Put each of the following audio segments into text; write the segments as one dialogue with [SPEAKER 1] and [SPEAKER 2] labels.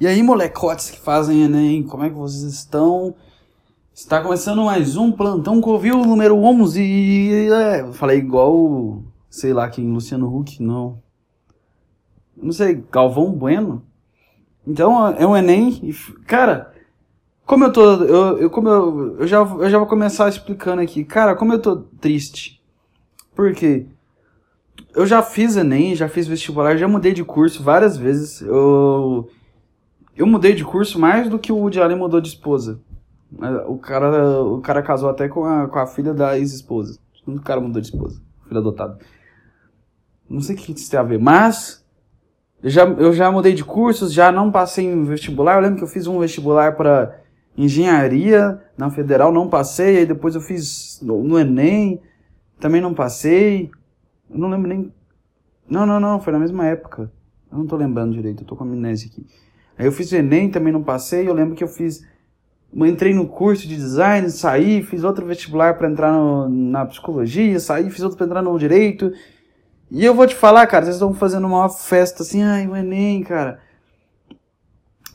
[SPEAKER 1] E aí, molecotes que fazem Enem, como é que vocês estão? Está começando mais um Plantão Covil número 11. É, falei igual, sei lá quem, Luciano Huck, não. Não sei, Galvão Bueno? Então, é um Enem. E, cara, como eu tô. Eu, eu, como eu, eu, já, eu já vou começar explicando aqui. Cara, como eu tô triste. Por quê? Eu já fiz Enem, já fiz vestibular, já mudei de curso várias vezes. Eu eu mudei de curso mais do que o Woody Allen mudou de esposa. O cara, o cara casou até com a, com a filha da ex-esposa. O cara mudou de esposa. Filho adotado. Não sei o que isso tem a ver, mas eu já, eu já mudei de cursos, já não passei em vestibular. Eu lembro que eu fiz um vestibular para engenharia na federal, não passei. Aí depois eu fiz no, no Enem, também não passei. Eu não lembro nem. Não, não, não, foi na mesma época. Eu não tô lembrando direito, eu tô com amnésia aqui. Aí eu fiz o Enem, também não passei. Eu lembro que eu fiz. Entrei no curso de design, saí, fiz outro vestibular para entrar no, na psicologia, saí, fiz outro para entrar no direito. E eu vou te falar, cara, vocês estão fazendo uma festa assim, ai, o Enem, cara.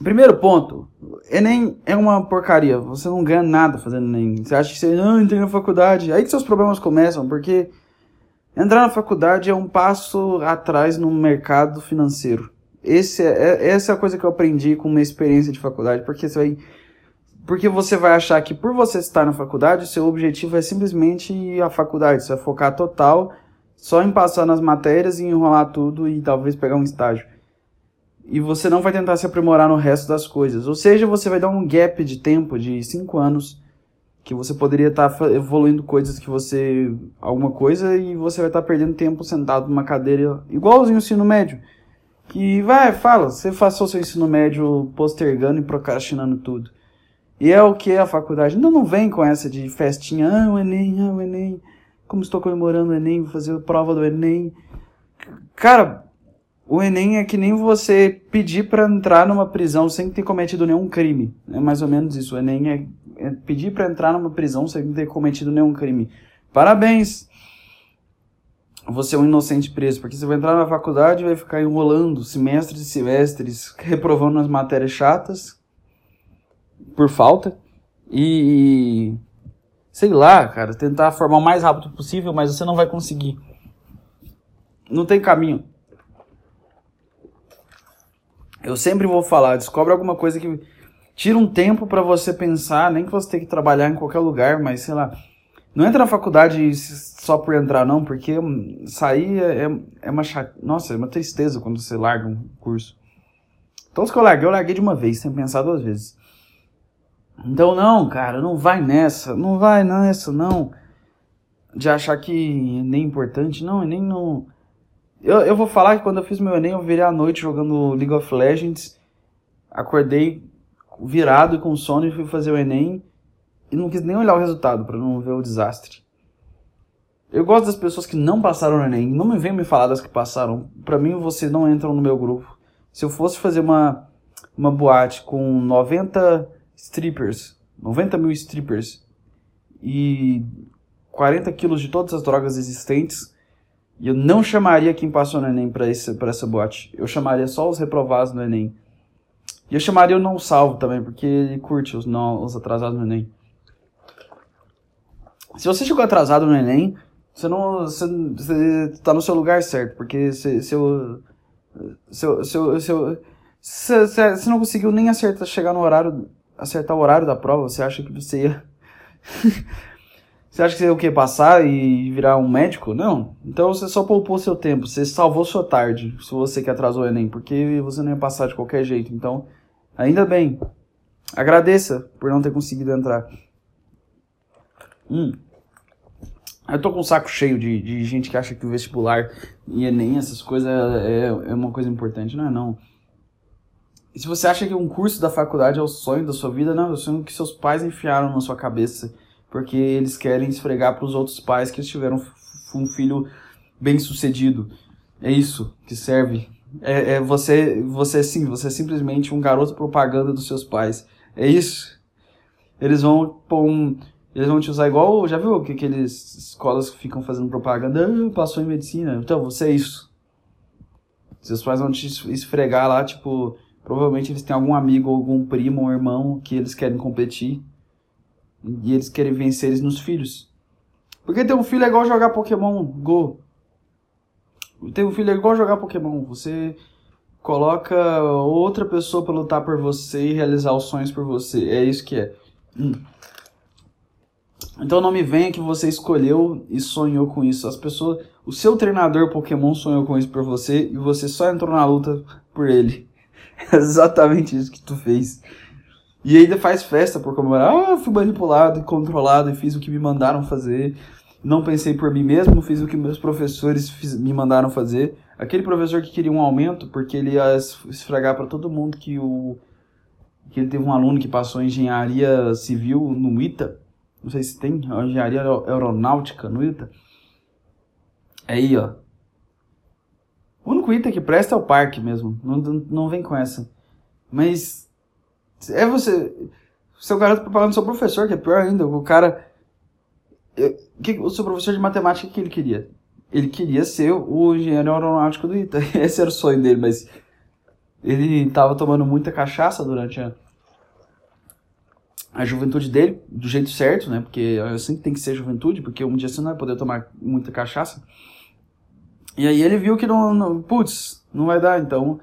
[SPEAKER 1] Primeiro ponto, Enem é uma porcaria. Você não ganha nada fazendo Enem. Você acha que você não entrei na faculdade. Aí que seus problemas começam, porque entrar na faculdade é um passo atrás no mercado financeiro. Esse é, é, essa é a coisa que eu aprendi com uma experiência de faculdade, porque você vai porque você vai achar que por você estar na faculdade, seu objetivo é simplesmente a faculdade, você vai focar total só em passar nas matérias e enrolar tudo e talvez pegar um estágio. E você não vai tentar se aprimorar no resto das coisas. Ou seja, você vai dar um gap de tempo de 5 anos que você poderia estar evoluindo coisas que você alguma coisa e você vai estar perdendo tempo sentado numa cadeira igualzinho o ensino médio. Que vai, fala, você passou seu ensino médio postergando e procrastinando tudo. E é o que a faculdade. Não, não vem com essa de festinha, ah, o Enem, ah, o Enem, como estou comemorando o Enem, vou fazer a prova do Enem. Cara, o Enem é que nem você pedir para entrar numa prisão sem ter cometido nenhum crime. É mais ou menos isso. O Enem é, é pedir para entrar numa prisão sem ter cometido nenhum crime. Parabéns! Você é um inocente preso, porque você vai entrar na faculdade e vai ficar enrolando semestres e semestres, reprovando as matérias chatas por falta e sei lá, cara, tentar formar o mais rápido possível, mas você não vai conseguir. Não tem caminho. Eu sempre vou falar, descobre alguma coisa que tira um tempo para você pensar, nem que você tenha que trabalhar em qualquer lugar, mas sei lá, não entra na faculdade só por entrar, não, porque sair é, é, é uma. Nossa, é uma tristeza quando você larga um curso. Todos que eu larguei, eu larguei de uma vez, sem pensar duas vezes. Então, não, cara, não vai nessa, não vai nessa, não. De achar que nem importante, não, nem não. Eu, eu vou falar que quando eu fiz meu Enem, eu virei à noite jogando League of Legends. Acordei virado e com sono e fui fazer o Enem e não quis nem olhar o resultado para não ver o desastre. Eu gosto das pessoas que não passaram no Enem. Não me venham me falar das que passaram. Para mim, vocês não entram no meu grupo. Se eu fosse fazer uma, uma boate com 90 strippers, 90 mil strippers e 40 quilos de todas as drogas existentes, eu não chamaria quem passou no Enem para essa boate. Eu chamaria só os reprovados no Enem. E eu chamaria o não salvo também, porque ele curte os, não, os atrasados no Enem. Se você chegou atrasado no Enem, você não. Você, você tá no seu lugar certo, porque se, seu. Seu. Seu. seu você, não conseguiu nem acertar, chegar no horário. Acertar o horário da prova, você acha que você ia. você acha que você ia o quê? Passar e virar um médico? Não. Então você só poupou seu tempo. Você salvou sua tarde, se você que atrasou o Enem, porque você não ia passar de qualquer jeito. Então, ainda bem. Agradeça por não ter conseguido entrar. Hum. Eu tô com um saco cheio de, de gente que acha que o vestibular e Enem, essas coisas, é, é uma coisa importante. Não é não. E se você acha que um curso da faculdade é o sonho da sua vida, não, é o sonho que seus pais enfiaram na sua cabeça. Porque eles querem esfregar para os outros pais que eles tiveram um filho bem sucedido. É isso que serve. É, é você, você sim, você é simplesmente um garoto propaganda dos seus pais. É isso. Eles vão pôr um, eles vão te usar igual, já viu que aqueles escolas que ficam fazendo propaganda, ah, passou em medicina, então você é isso. Seus pais vão te esfregar lá, tipo, Provavelmente eles têm algum amigo, algum primo ou irmão que eles querem competir. E eles querem vencer eles nos filhos. Porque ter um filho é igual jogar Pokémon Go. Ter um filho é igual jogar Pokémon. Você coloca outra pessoa para lutar por você e realizar os sonhos por você. É isso que é. Hum. Então não me venha que você escolheu e sonhou com isso. As pessoas, o seu treinador Pokémon sonhou com isso por você e você só entrou na luta por ele. É exatamente isso que tu fez. E ainda faz festa por comemorar. Ah, fui manipulado e controlado e fiz o que me mandaram fazer. Não pensei por mim mesmo, fiz o que meus professores fiz, me mandaram fazer. Aquele professor que queria um aumento porque ele ia esfregar para todo mundo que o que ele teve um aluno que passou engenharia civil no ITA. Não sei se tem engenharia aeronáutica no ITA. É aí, ó. O único item que presta é o parque mesmo. Não, não vem com essa. Mas. É você. Seu garoto propagando seu professor, que é pior ainda. O cara. Que, o seu professor de matemática, o que ele queria? Ele queria ser o engenheiro aeronáutico do ITA. Esse era o sonho dele, mas. Ele estava tomando muita cachaça durante a, a juventude dele, do jeito certo, né? Porque assim tem que ser juventude, porque um dia você não vai poder tomar muita cachaça. E aí ele viu que não, não putz, não vai dar, então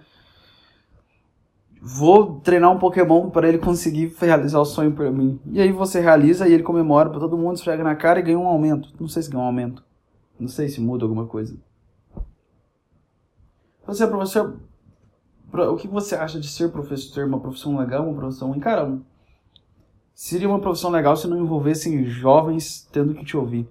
[SPEAKER 1] vou treinar um Pokémon para ele conseguir realizar o sonho para mim. E aí você realiza e ele comemora para todo mundo, esfrega na cara e ganha um aumento. Não sei se ganha um aumento. Não sei se muda alguma coisa. Você, professor, o que você acha de ser professor? Uma profissão legal, uma profissão ruim? Seria uma profissão legal se não envolvessem jovens tendo que te ouvir.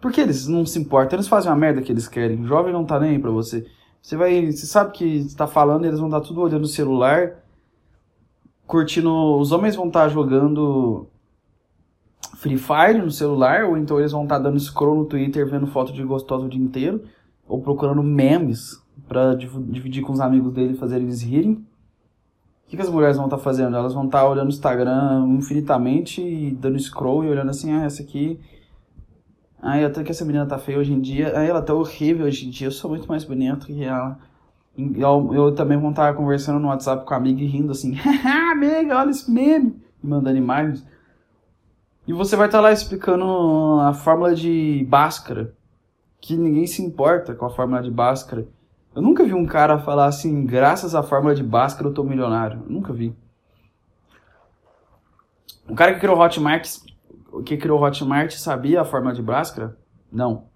[SPEAKER 1] Porque eles não se importam, eles fazem a merda que eles querem. O jovem não tá nem aí pra você. Você vai. Você sabe que está falando, eles vão estar tudo olhando o celular, curtindo. Os homens vão estar jogando Free Fire no celular, ou então eles vão estar dando scroll no Twitter, vendo foto de gostoso o dia inteiro, ou procurando memes para dividir com os amigos dele e fazer eles rirem. O que, que as mulheres vão estar fazendo? Elas vão estar olhando o Instagram infinitamente e dando scroll e olhando assim, ah, essa aqui Ai, até que essa menina tá feia hoje em dia. Ai, ela tá horrível hoje em dia. Eu sou muito mais bonito que ela. Eu, eu também vou estar conversando no WhatsApp com a amiga e rindo assim. Haha, amiga, olha esse meme. Me mandando imagens. E você vai estar lá explicando a fórmula de Bhaskara. Que ninguém se importa com a fórmula de Bhaskara. Eu nunca vi um cara falar assim, graças à fórmula de Bhaskara eu tô milionário. Eu nunca vi. O cara que criou Hotmart que criou Hotmart sabia a forma de Bhaskara? Não.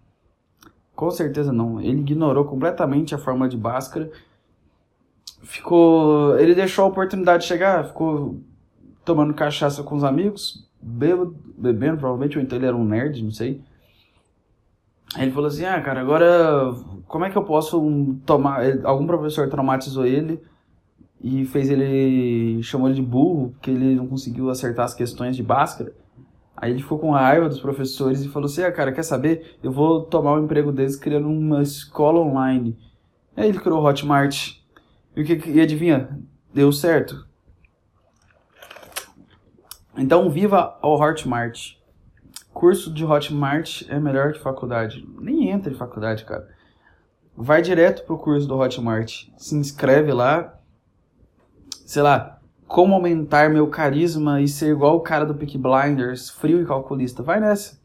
[SPEAKER 1] Com certeza não. Ele ignorou completamente a forma de Bhaskara. Ficou. Ele deixou a oportunidade de chegar, ficou tomando cachaça com os amigos, bebendo, bebendo provavelmente, ou então ele era um nerd, não sei. Ele falou assim: Ah, cara, agora como é que eu posso tomar. Algum professor traumatizou ele e fez ele. chamou ele de burro, porque ele não conseguiu acertar as questões de Bhaskara. Aí ele ficou com raiva dos professores e falou assim: ah, cara, quer saber? Eu vou tomar o emprego deles criando uma escola online. Aí ele criou o Hotmart. E, o que, e adivinha? Deu certo. Então, viva o Hotmart. Curso de Hotmart é melhor que faculdade. Nem entra em faculdade, cara. Vai direto pro curso do Hotmart. Se inscreve lá. Sei lá, como aumentar meu carisma e ser igual o cara do Peak Blinders, frio e calculista. Vai nessa.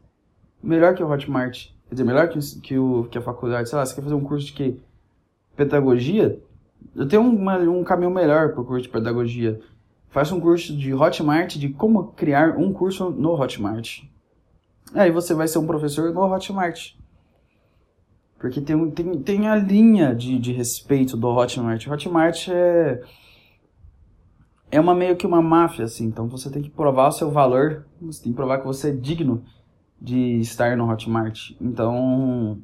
[SPEAKER 1] Melhor que o Hotmart. Quer dizer, melhor que, que, o, que a faculdade. Sei lá, você quer fazer um curso de quê? Pedagogia? Eu tenho uma, um caminho melhor para o curso de pedagogia. Faça um curso de Hotmart de como criar um curso no Hotmart. Aí você vai ser um professor no Hotmart. Porque tem, tem, tem a linha de, de respeito do Hotmart. Hotmart é é uma meio que uma máfia, assim. Então você tem que provar o seu valor, você tem que provar que você é digno de estar no Hotmart. Então,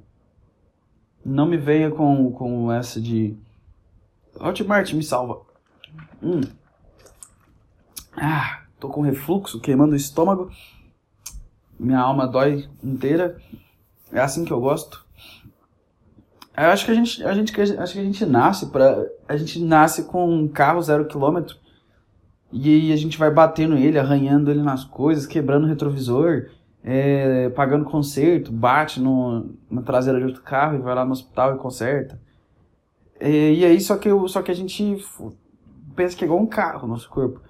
[SPEAKER 1] não me venha com, com essa de Hotmart me salva. Hum. Ah, tô com refluxo, queimando o estômago. Minha alma dói inteira. É assim que eu gosto. Eu acho que a gente, a gente, acho que a gente nasce para, a gente nasce com um carro zero quilômetro e a gente vai batendo ele, arranhando ele nas coisas, quebrando o retrovisor, é, pagando conserto, bate no, na traseira de outro carro e vai lá no hospital e conserta. É, e aí só que, só que a gente pensa que é igual um carro, nosso corpo.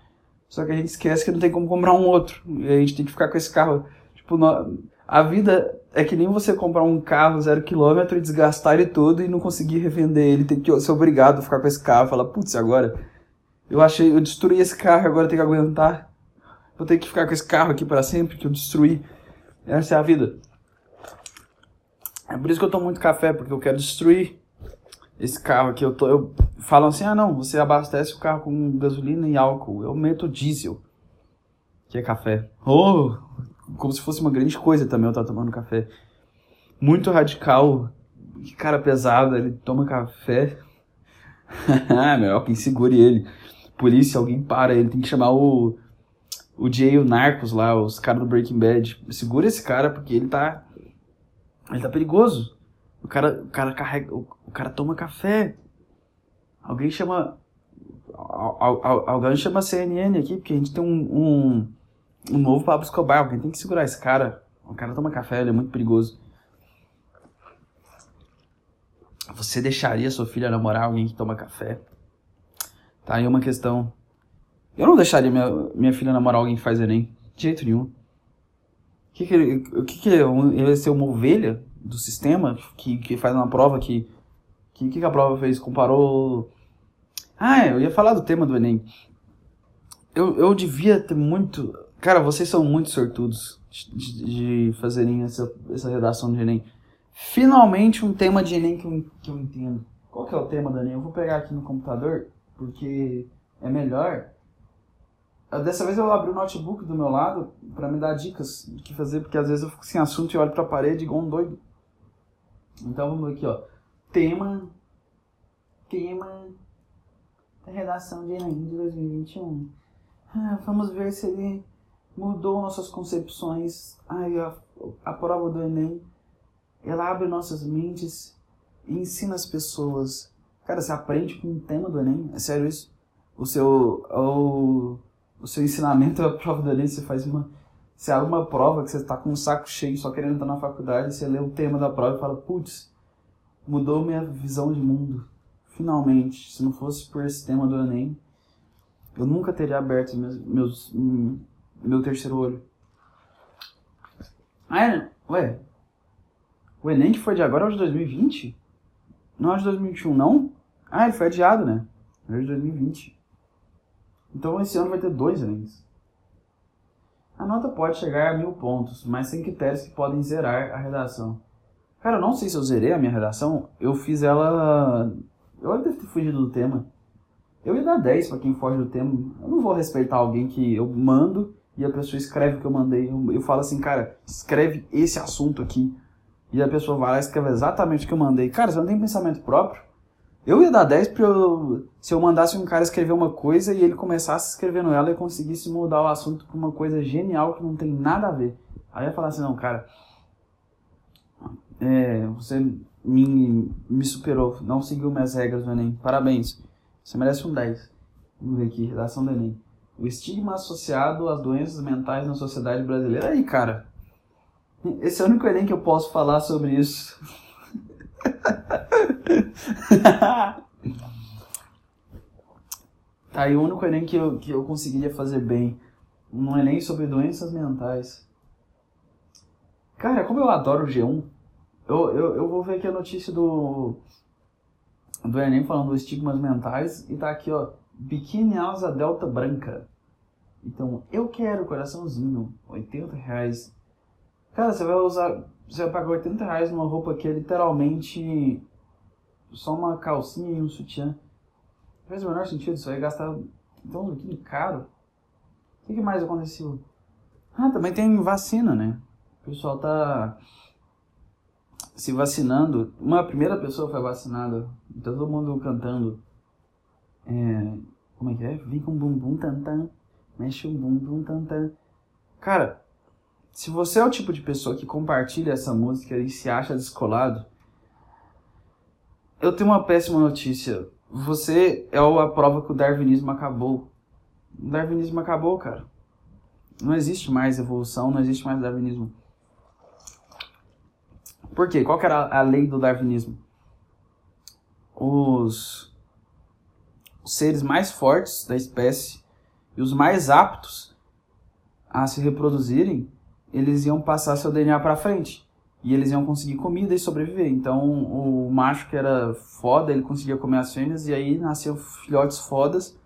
[SPEAKER 1] Só que a gente esquece que não tem como comprar um outro. E a gente tem que ficar com esse carro. Tipo, a vida é que nem você comprar um carro zero quilômetro e desgastar ele todo e não conseguir revender ele. Tem que ser obrigado a ficar com esse carro. Falar, putz, agora eu achei, eu destruí esse carro, agora tem que aguentar. Vou ter que ficar com esse carro aqui para sempre que eu destruí. Essa é a vida. É por isso que eu tomo muito café, porque eu quero destruir esse carro aqui. Eu, tô, eu falo assim, ah não, você abastece o carro com gasolina e álcool. Eu meto diesel, que é café. Oh, como se fosse uma grande coisa também eu estar tomando café. Muito radical, que cara pesado, ele toma café. Melhor quem segure ele. Polícia, alguém para ele, tem que chamar o o Jay e o Narcos lá, os caras do Breaking Bad. Segura esse cara porque ele tá. Ele tá perigoso. O cara, o cara carrega. O, o cara toma café. Alguém chama. Alguém chama CNN aqui, porque a gente tem um, um, um novo Pablo Escobar. Alguém tem que segurar esse cara. O cara toma café, ele é muito perigoso. Você deixaria sua filha namorar alguém que toma café? Tá aí uma questão. Eu não deixaria minha, minha filha namorar alguém que faz Enem. De jeito nenhum. O que, que, que, que ele vai ser uma ovelha do sistema que, que faz uma prova que. O que, que a prova fez? Comparou. Ah, eu ia falar do tema do Enem. Eu, eu devia ter muito. Cara, vocês são muito sortudos de, de fazerem essa, essa redação de Enem. Finalmente um tema de Enem que eu, que eu entendo. Qual que é o tema Enem? Eu vou pegar aqui no computador, porque é melhor. Dessa vez eu abri o notebook do meu lado para me dar dicas do que fazer, porque às vezes eu fico sem assunto e olho para a parede igual um doido. Então vamos aqui, ó. Tema. Tema. Da redação de Enem de 2021. Ah, vamos ver se ele mudou nossas concepções. Ai, a, a prova do Enem. Ela abre nossas mentes e ensina as pessoas. Cara, você aprende com o tema do Enem? É sério isso? O seu. O, o seu ensinamento é a prova do Enem, você faz uma. Você abre uma prova que você está com um saco cheio, só querendo entrar na faculdade, você lê o tema da prova e fala, putz, mudou minha visão de mundo. Finalmente, se não fosse por esse tema do Enem, eu nunca teria aberto meus, meus, meu terceiro olho. Ah, é? Ué? O Enem que foi de agora é o de 2020? Não é o de 2021, não? Ah, ele foi adiado, né? É o de 2020. Então esse ano vai ter dois Enems. A nota pode chegar a mil pontos, mas sem critérios que podem zerar a redação. Cara, eu não sei se eu zerei a minha redação. Eu fiz ela. Eu devo ter fugido do tema. Eu ia dar 10 para quem foge do tema. Eu não vou respeitar alguém que eu mando e a pessoa escreve o que eu mandei. Eu, eu falo assim, cara, escreve esse assunto aqui. E a pessoa vai lá e escreve exatamente o que eu mandei. Cara, você não tem pensamento próprio? Eu ia dar 10 pra eu, se eu mandasse um cara escrever uma coisa e ele começasse escrevendo ela e conseguisse mudar o assunto pra uma coisa genial que não tem nada a ver. Aí eu ia falar assim, não, cara, é, você me, me superou, não seguiu minhas regras do Enem. Parabéns. Você merece um 10. Vamos ver aqui, redação do Enem. O estigma associado às doenças mentais na sociedade brasileira. Aí, cara, esse é o único Enem que eu posso falar sobre isso. tá aí o único Enem que eu, que eu conseguiria fazer bem. Um Enem sobre doenças mentais. Cara, como eu adoro o G1. Eu, eu, eu vou ver aqui a notícia do, do Enem falando dos estigmas mentais. E tá aqui, ó. Biquíni Alza Delta Branca. Então, eu quero coraçãozinho. 80 reais. Cara, você vai usar você vai pagar 80 reais numa roupa que é literalmente só uma calcinha e um sutiã. Faz o menor sentido, você vai gastar então um biquíni caro. O que, mais aconteceu? Ah, também tem vacina, né? O pessoal tá se vacinando. Uma primeira pessoa foi vacinada. Todo mundo cantando. É, como é que é? Vem com bumbum tantan. Mexe o bumbum tantan. Cara, se você é o tipo de pessoa que compartilha essa música e se acha descolado, eu tenho uma péssima notícia. Você é a prova que o darwinismo acabou. O darwinismo acabou, cara. Não existe mais evolução, não existe mais darwinismo. Por quê? Qual era a lei do darwinismo? Os os seres mais fortes da espécie e os mais aptos a se reproduzirem, eles iam passar seu DNA para frente. E eles iam conseguir comida e sobreviver. Então, o macho que era foda, ele conseguia comer as fêmeas e aí nasciam filhotes fodas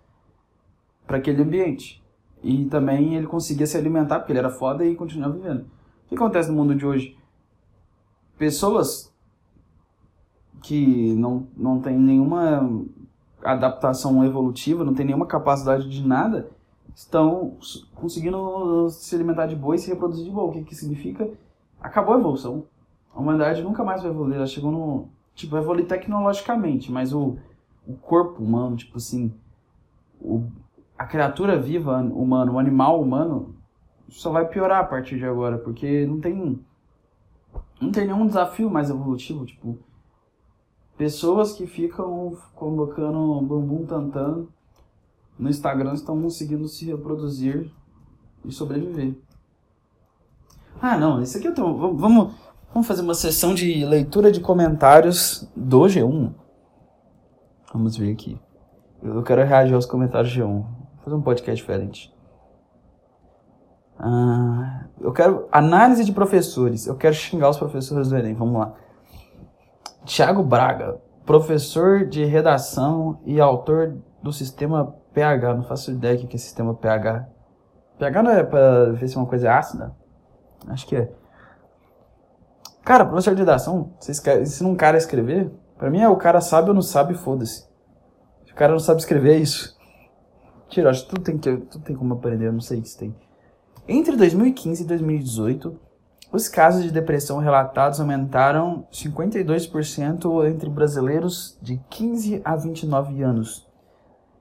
[SPEAKER 1] para aquele ambiente. E também ele conseguia se alimentar porque ele era foda e continuava vivendo. O que acontece no mundo de hoje? Pessoas que não, não têm nenhuma adaptação evolutiva, não têm nenhuma capacidade de nada, estão conseguindo se alimentar de boa e se reproduzir de boa. O que, que significa? Acabou a evolução. A humanidade nunca mais vai evoluir. Ela chegou no. Tipo, vai evoluir tecnologicamente, mas o, o corpo humano, tipo assim. O, a criatura viva humana, o animal humano, só vai piorar a partir de agora, porque não tem. Não tem nenhum desafio mais evolutivo, tipo. Pessoas que ficam colocando bumbum tantan no Instagram estão conseguindo se reproduzir e sobreviver. Ah, não, isso aqui eu tô. Vamos, vamos fazer uma sessão de leitura de comentários do G1. Vamos ver aqui. Eu quero reagir aos comentários do G1. Vou fazer um podcast diferente. Ah, eu quero análise de professores. Eu quero xingar os professores do Enem. Vamos lá. Tiago Braga, professor de redação e autor do sistema pH. Não faço ideia do que é sistema pH. pH não é para ver se uma coisa é ácida? Acho que é. Cara, professor de redação, você ensina um cara escrever, pra mim é o cara sabe ou não sabe, foda-se. Se o cara não sabe escrever, é isso. Tira, acho que tudo tem, que, tudo tem como aprender, eu não sei se tem. Entre 2015 e 2018, os casos de depressão relatados aumentaram 52% entre brasileiros de 15 a 29 anos.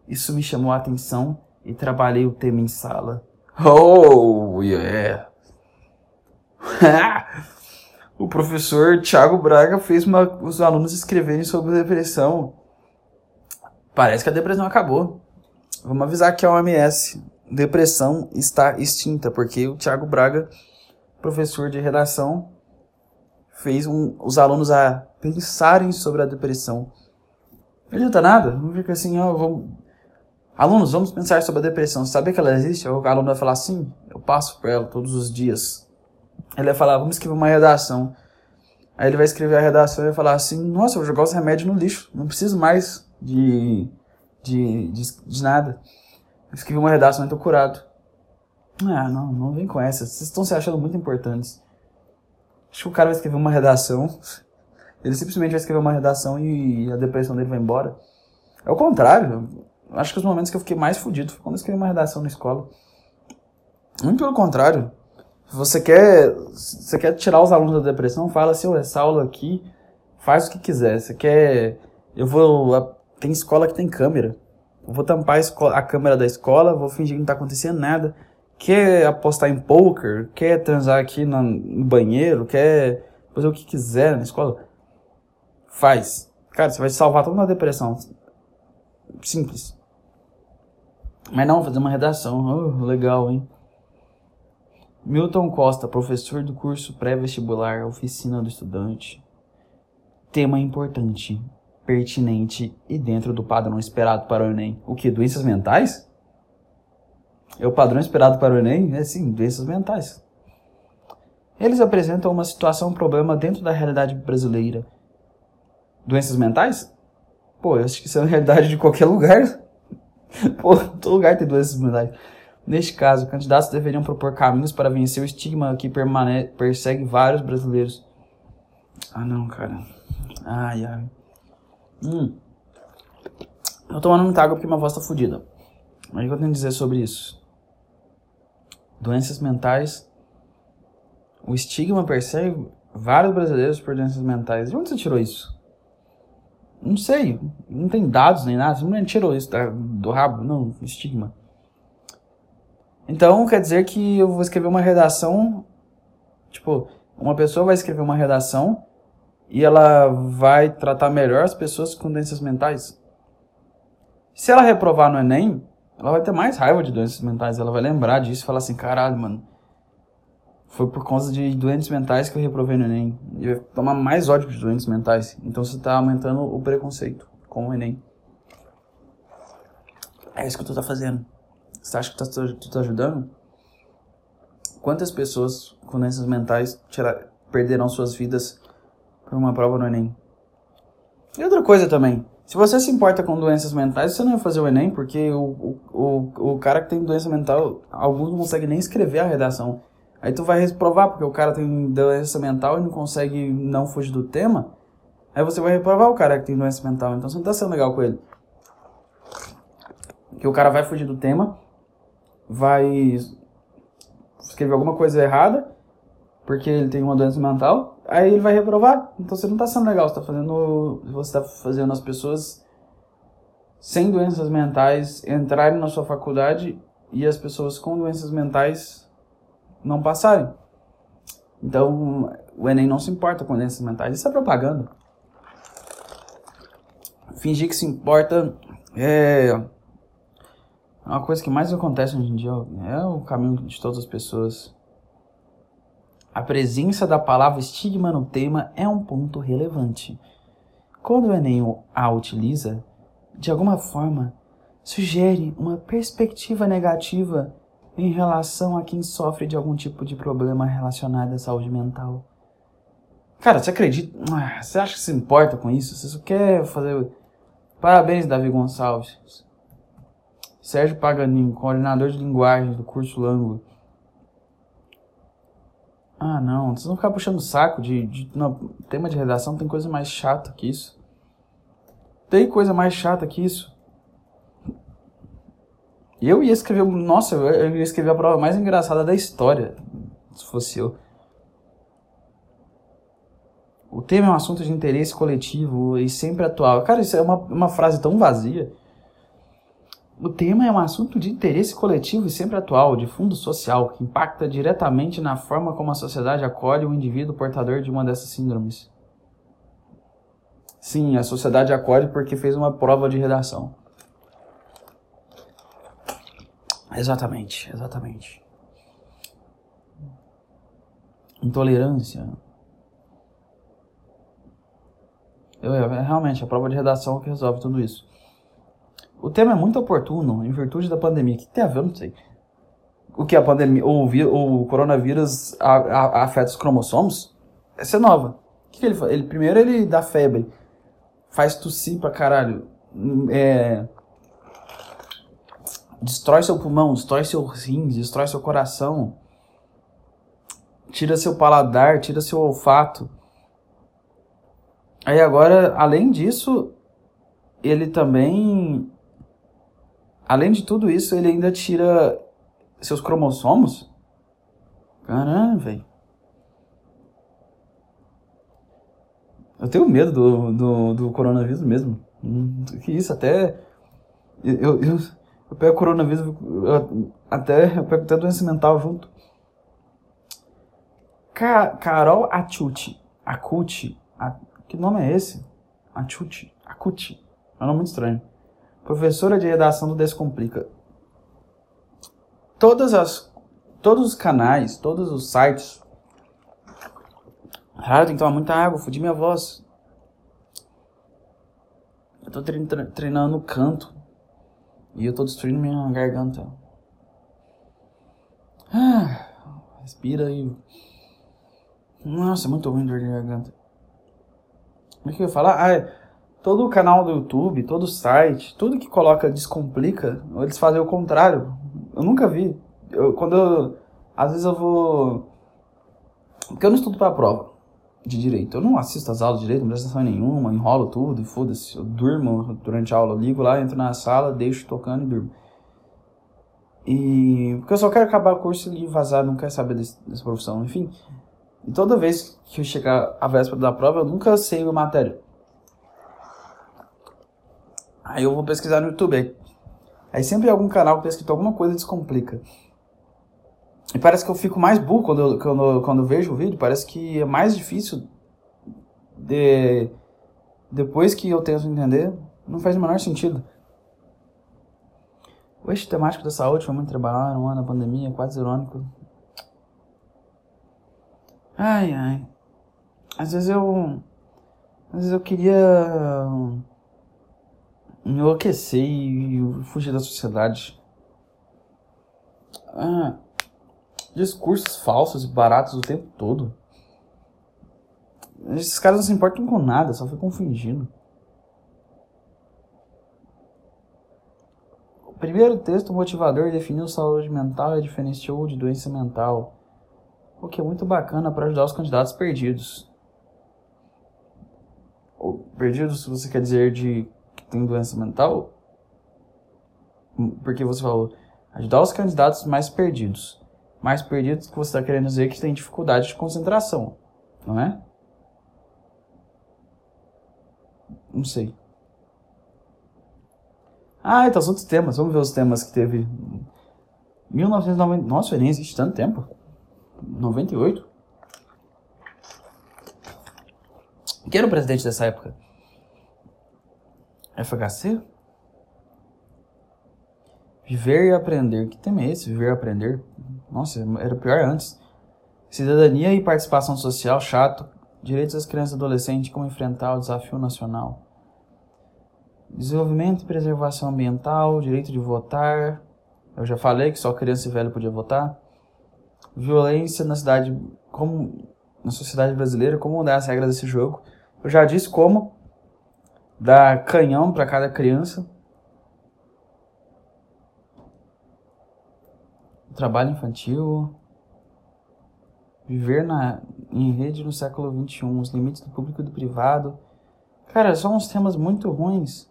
[SPEAKER 1] Isso me chamou a atenção e trabalhei o tema em sala. Oh, yeah! o professor Tiago Braga fez uma, os alunos escreverem sobre depressão. Parece que a depressão acabou. Vamos avisar que a OMS. Depressão está extinta, porque o Tiago Braga, professor de redação, fez um, os alunos a pensarem sobre a depressão. Não adianta nada, não fica assim, ó, vamos... Alunos, vamos pensar sobre a depressão. Sabia que ela existe? O aluno vai falar assim, eu passo por ela todos os dias. Ele vai falar, vamos escrever uma redação. Aí ele vai escrever a redação e vai falar assim, nossa, eu vou jogar os remédios no lixo, não preciso mais de, de, de, de nada. Escrevi uma redação e tô curado. Ah, não, não vem com essa. Vocês estão se achando muito importantes. Acho que o cara vai escrever uma redação, ele simplesmente vai escrever uma redação e a depressão dele vai embora. É o contrário. Acho que os momentos que eu fiquei mais fudido foi quando eu escrevi uma redação na escola. Muito pelo contrário. Você quer, você quer tirar os alunos da depressão? Fala assim, essa aula aqui, faz o que quiser. Você quer, eu vou, tem escola que tem câmera. Eu vou tampar a, escola, a câmera da escola, vou fingir que não tá acontecendo nada. Quer apostar em poker? Quer transar aqui no, banheiro? Quer fazer o que quiser na escola? Faz. Cara, você vai salvar toda uma depressão. Simples. Mas não, fazer uma redação. Oh, legal, hein? Milton Costa, professor do curso pré-vestibular Oficina do Estudante. Tema importante, pertinente e dentro do padrão esperado para o Enem. O que? Doenças mentais? É o padrão esperado para o Enem? É sim, doenças mentais. Eles apresentam uma situação, um problema dentro da realidade brasileira. Doenças mentais? Pô, eu acho que isso é a realidade de qualquer lugar. Pô, todo lugar tem doenças mentais. Neste caso, candidatos deveriam propor caminhos para vencer o estigma que persegue vários brasileiros. Ah, não, cara. Ai, ai. Hum. Eu tô tomando muita água porque minha voz tá fodida. Mas o que eu tenho a dizer sobre isso? Doenças mentais. O estigma persegue vários brasileiros por doenças mentais. De onde você tirou isso? Não sei. Não tem dados nem nada. Você não tirou isso do rabo. Não, estigma. Então quer dizer que eu vou escrever uma redação, tipo, uma pessoa vai escrever uma redação e ela vai tratar melhor as pessoas com doenças mentais. Se ela reprovar no Enem, ela vai ter mais raiva de doenças mentais, ela vai lembrar disso e falar assim, caralho, mano, foi por causa de doentes mentais que eu reprovei no Enem. E vai tomar mais ódio de doentes mentais. Então você está aumentando o preconceito com o Enem. É isso que tu tá fazendo. Você acha que tu tá, tu tá ajudando? Quantas pessoas com doenças mentais perderão suas vidas por uma prova no Enem? E outra coisa também. Se você se importa com doenças mentais, você não vai fazer o Enem, porque o, o, o, cara que tem doença mental, alguns não conseguem nem escrever a redação. Aí tu vai reprovar, porque o cara tem doença mental e não consegue não fugir do tema. Aí você vai reprovar o cara que tem doença mental. Então você não tá sendo legal com ele. Que o cara vai fugir do tema, vai escrever alguma coisa errada, porque ele tem uma doença mental, aí ele vai reprovar. Então você não está sendo legal, você está fazendo, você tá fazendo as pessoas sem doenças mentais entrarem na sua faculdade e as pessoas com doenças mentais não passarem. Então, o Enem não se importa com doenças mentais, isso é propaganda. Fingir que se importa é uma coisa que mais acontece hoje em dia, é o caminho de todas as pessoas. A presença da palavra estigma no tema é um ponto relevante. Quando o Enem a utiliza, de alguma forma, sugere uma perspectiva negativa em relação a quem sofre de algum tipo de problema relacionado à saúde mental. Cara, você acredita? Ah, você acha que se importa com isso? Você só quer fazer. Parabéns, Davi Gonçalves. Sérgio Paganin, coordenador de linguagem do curso Lango. Ah, não, vocês vão ficar puxando saco de, de. Não, tema de redação tem coisa mais chata que isso. Tem coisa mais chata que isso. Eu ia escrever. Nossa, eu ia escrever a prova mais engraçada da história. Se fosse eu. O tema é um assunto de interesse coletivo e sempre atual. Cara, isso é uma, uma frase tão vazia. O tema é um assunto de interesse coletivo e sempre atual, de fundo social, que impacta diretamente na forma como a sociedade acolhe o indivíduo portador de uma dessas síndromes. Sim, a sociedade acolhe porque fez uma prova de redação. Exatamente, exatamente. Intolerância. Eu, eu, realmente, a prova de redação que resolve tudo isso. O tema é muito oportuno em virtude da pandemia. O que tem a ver? Eu não sei. O que a pandemia, o, o coronavírus a, a, afeta os cromossomos? Essa é nova. O que, que ele faz? Ele, primeiro ele dá febre, faz tossir pra caralho, é, destrói seu pulmão, destrói seu rins, destrói seu coração, tira seu paladar, tira seu olfato. Aí agora, além disso, ele também Além de tudo isso, ele ainda tira seus cromossomos? Caramba, velho. Eu tenho medo do, do, do coronavírus mesmo. Hum, que isso, até. Eu, eu, eu pego coronavírus, eu, até, eu pego até doença mental junto. Ca, Carol Achuti. Acuti. A, que nome é esse? Achuti. Acuti. É um nome muito estranho. Professora de redação do Descomplica. Todas as, todos os canais, todos os sites. Cara, eu tenho que tomar muita água, fudi minha voz. Eu tô treinando canto. E eu tô destruindo minha garganta. Ah, respira aí. Nossa, é muito ruim dor de garganta. O que eu ia falar? Ah, é todo o canal do YouTube, todo o site, tudo que coloca descomplica, eles fazem o contrário. Eu nunca vi. Eu, quando eu, às vezes eu vou porque eu não estudo para a prova de direito. Eu não assisto as aulas de direito, não presto atenção nenhuma, enrolo tudo, foda-se. Eu durmo durante a aula, eu ligo lá, entro na sala, deixo tocando e durmo. E porque eu só quero acabar o curso e vazar, não quero saber desse, dessa profissão, enfim. E toda vez que eu chegar a véspera da prova, eu nunca sei a matéria. Aí eu vou pesquisar no YouTube. Aí sempre algum canal que alguma coisa descomplica. E parece que eu fico mais burro quando eu, quando, quando eu vejo o vídeo. Parece que é mais difícil de, depois que eu tento entender. Não faz o menor sentido. O eixo temático da saúde foi muito trabalhado no ano da pandemia, quase irônico. Ai, ai. Às vezes eu. Às vezes eu queria enlouquecer e fugir da sociedade. Ah, discursos falsos e baratos o tempo todo. Esses caras não se importam com nada, só ficam fingindo. O primeiro texto motivador definiu saúde mental e diferenciou de doença mental, o que é muito bacana para ajudar os candidatos perdidos. Ou perdidos, se você quer dizer de que tem doença mental, porque você falou ajudar os candidatos mais perdidos. Mais perdidos que você está querendo dizer que tem dificuldade de concentração, não é? Não sei. Ah, então são outros temas. Vamos ver os temas que teve. 1990. Nossa, nem existe tanto tempo. 98? Quem era o presidente dessa época? FHC? Viver e aprender. Que tema é esse? Viver e aprender? Nossa, era pior antes. Cidadania e participação social, chato. Direitos das crianças e adolescentes, como enfrentar o desafio nacional. Desenvolvimento e preservação ambiental, direito de votar. Eu já falei que só criança e velho podia votar. Violência na cidade, como na sociedade brasileira, como mudar as regras desse jogo. Eu já disse como dar canhão para cada criança. Trabalho infantil. Viver na, em rede no século XXI, os limites do público e do privado. Cara, são uns temas muito ruins.